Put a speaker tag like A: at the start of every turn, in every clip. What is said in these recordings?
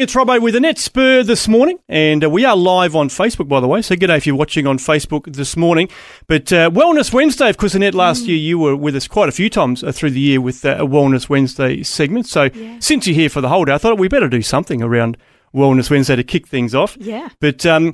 A: It's Robbo with Annette Spur this morning, and uh, we are live on Facebook, by the way. So, g'day if you're watching on Facebook this morning. But uh, Wellness Wednesday, of course, Annette, last mm. year you were with us quite a few times uh, through the year with uh, a Wellness Wednesday segment. So, yeah. since you're here for the whole day, I thought we better do something around Wellness Wednesday to kick things off.
B: Yeah.
A: But um,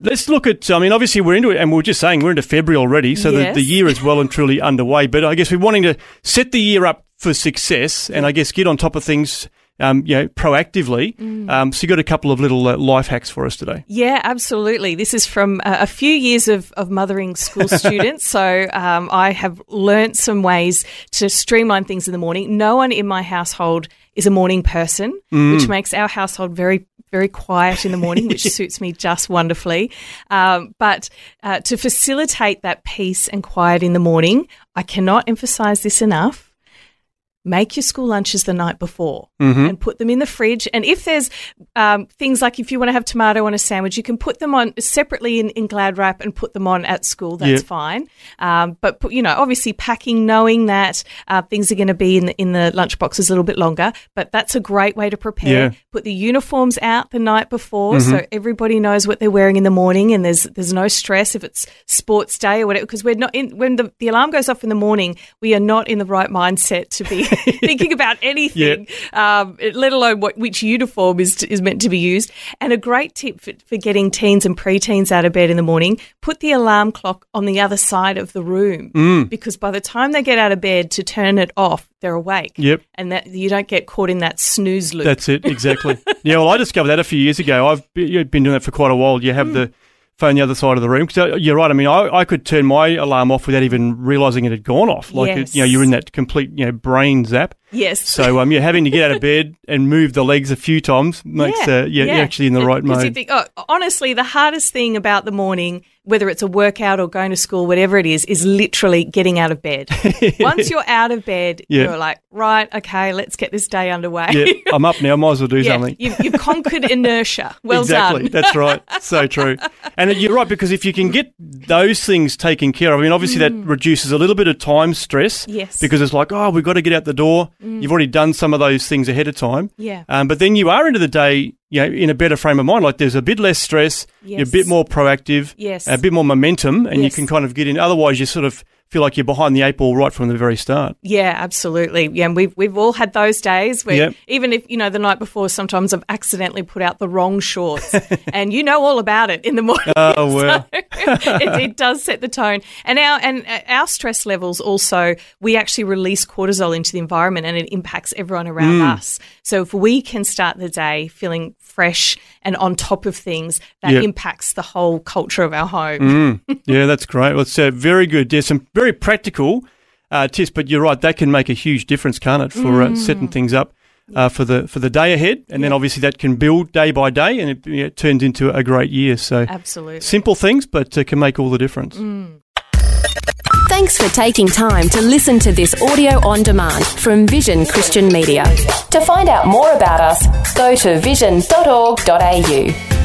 A: Let's look at, I mean, obviously we're into it, and we are just saying we're into February already, so yes. the, the year is well and truly underway. But I guess we're wanting to set the year up for success and I guess get on top of things um, you know, proactively. Mm. Um, so you got a couple of little uh, life hacks for us today.
B: Yeah, absolutely. This is from uh, a few years of, of mothering school students. So um, I have learnt some ways to streamline things in the morning. No one in my household is a morning person, mm. which makes our household very very quiet in the morning, which suits me just wonderfully. Um, but uh, to facilitate that peace and quiet in the morning, I cannot emphasize this enough make your school lunches the night before mm-hmm. and put them in the fridge. And if there's um, things like if you want to have tomato on a sandwich, you can put them on separately in, in Glad wrap and put them on at school. That's yep. fine. Um, but you know, obviously packing, knowing that uh, things are going to be in the, in the lunch boxes a little bit longer. But that's a great way to prepare. Yeah. Put the uniforms out the night before mm-hmm. so everybody knows what they're wearing in the morning, and there's there's no stress if it's sports day or whatever. Because we're not in when the, the alarm goes off in the morning, we are not in the right mindset to be thinking about anything, yep. um, let alone what which uniform is is meant to be used. And a great tip for, for getting teens and preteens out of bed in the morning: put the alarm clock on the other side of the room, mm. because by the time they get out of bed to turn it off, they're awake.
A: Yep.
B: And that you don't get caught in that snooze loop.
A: That's it, exactly. yeah, well, I discovered that a few years ago. I've been doing that for quite a while. You have mm. the phone the other side of the room. Because uh, you're right. I mean, I, I could turn my alarm off without even realizing it had gone off. Like, yes. it, you know, you're in that complete, you know, brain zap.
B: Yes.
A: So um, yeah, having to get out of bed and move the legs a few times makes yeah, uh, yeah, yeah. you're actually in the right mode.
B: You think, oh, honestly, the hardest thing about the morning, whether it's a workout or going to school, whatever it is, is literally getting out of bed. Once you're out of bed, yeah. you're like, right, okay, let's get this day underway.
A: yeah, I'm up now. Might as well do something.
B: You've, you've, conquered inertia. Well
A: exactly.
B: done.
A: That's right. So true. And you're right because if you can get those things taken care of, I mean, obviously mm. that reduces a little bit of time stress.
B: Yes.
A: Because it's like, oh, we've got to get out the door. Mm. You've already done some of those things ahead of time.
B: Yeah.
A: Um, but then you are into the day, you know, in a better frame of mind. Like there's a bit less stress. Yes. You're a bit more proactive.
B: Yes.
A: A bit more momentum, and yes. you can kind of get in. Otherwise, you sort of feel like you're behind the eight ball right from the very start.
B: Yeah, absolutely. Yeah, and we've we've all had those days where yep. even if you know the night before, sometimes I've accidentally put out the wrong shorts, and you know all about it in the morning.
A: Oh well, so
B: it, it, does set the tone, and our and our stress levels also. We actually release cortisol into the environment, and it impacts everyone around mm. us. So if we can start the day feeling fresh and on top of things, that yep. impacts the whole culture of our home.
A: Mm. Yeah, that's great. Well, it's uh, very good. There's some very practical uh, tips, but you're right, that can make a huge difference, can't it, for uh, setting things up. Uh, for the for the day ahead, and then obviously that can build day by day, and it, it, turns into a great year. So
B: absolutely
A: simple things, but uh, can make all the difference.
B: Mm.
C: Thanks for taking time to listen to this audio on demand from Vision Christian Media. To find out more about us, go to vision.org.au.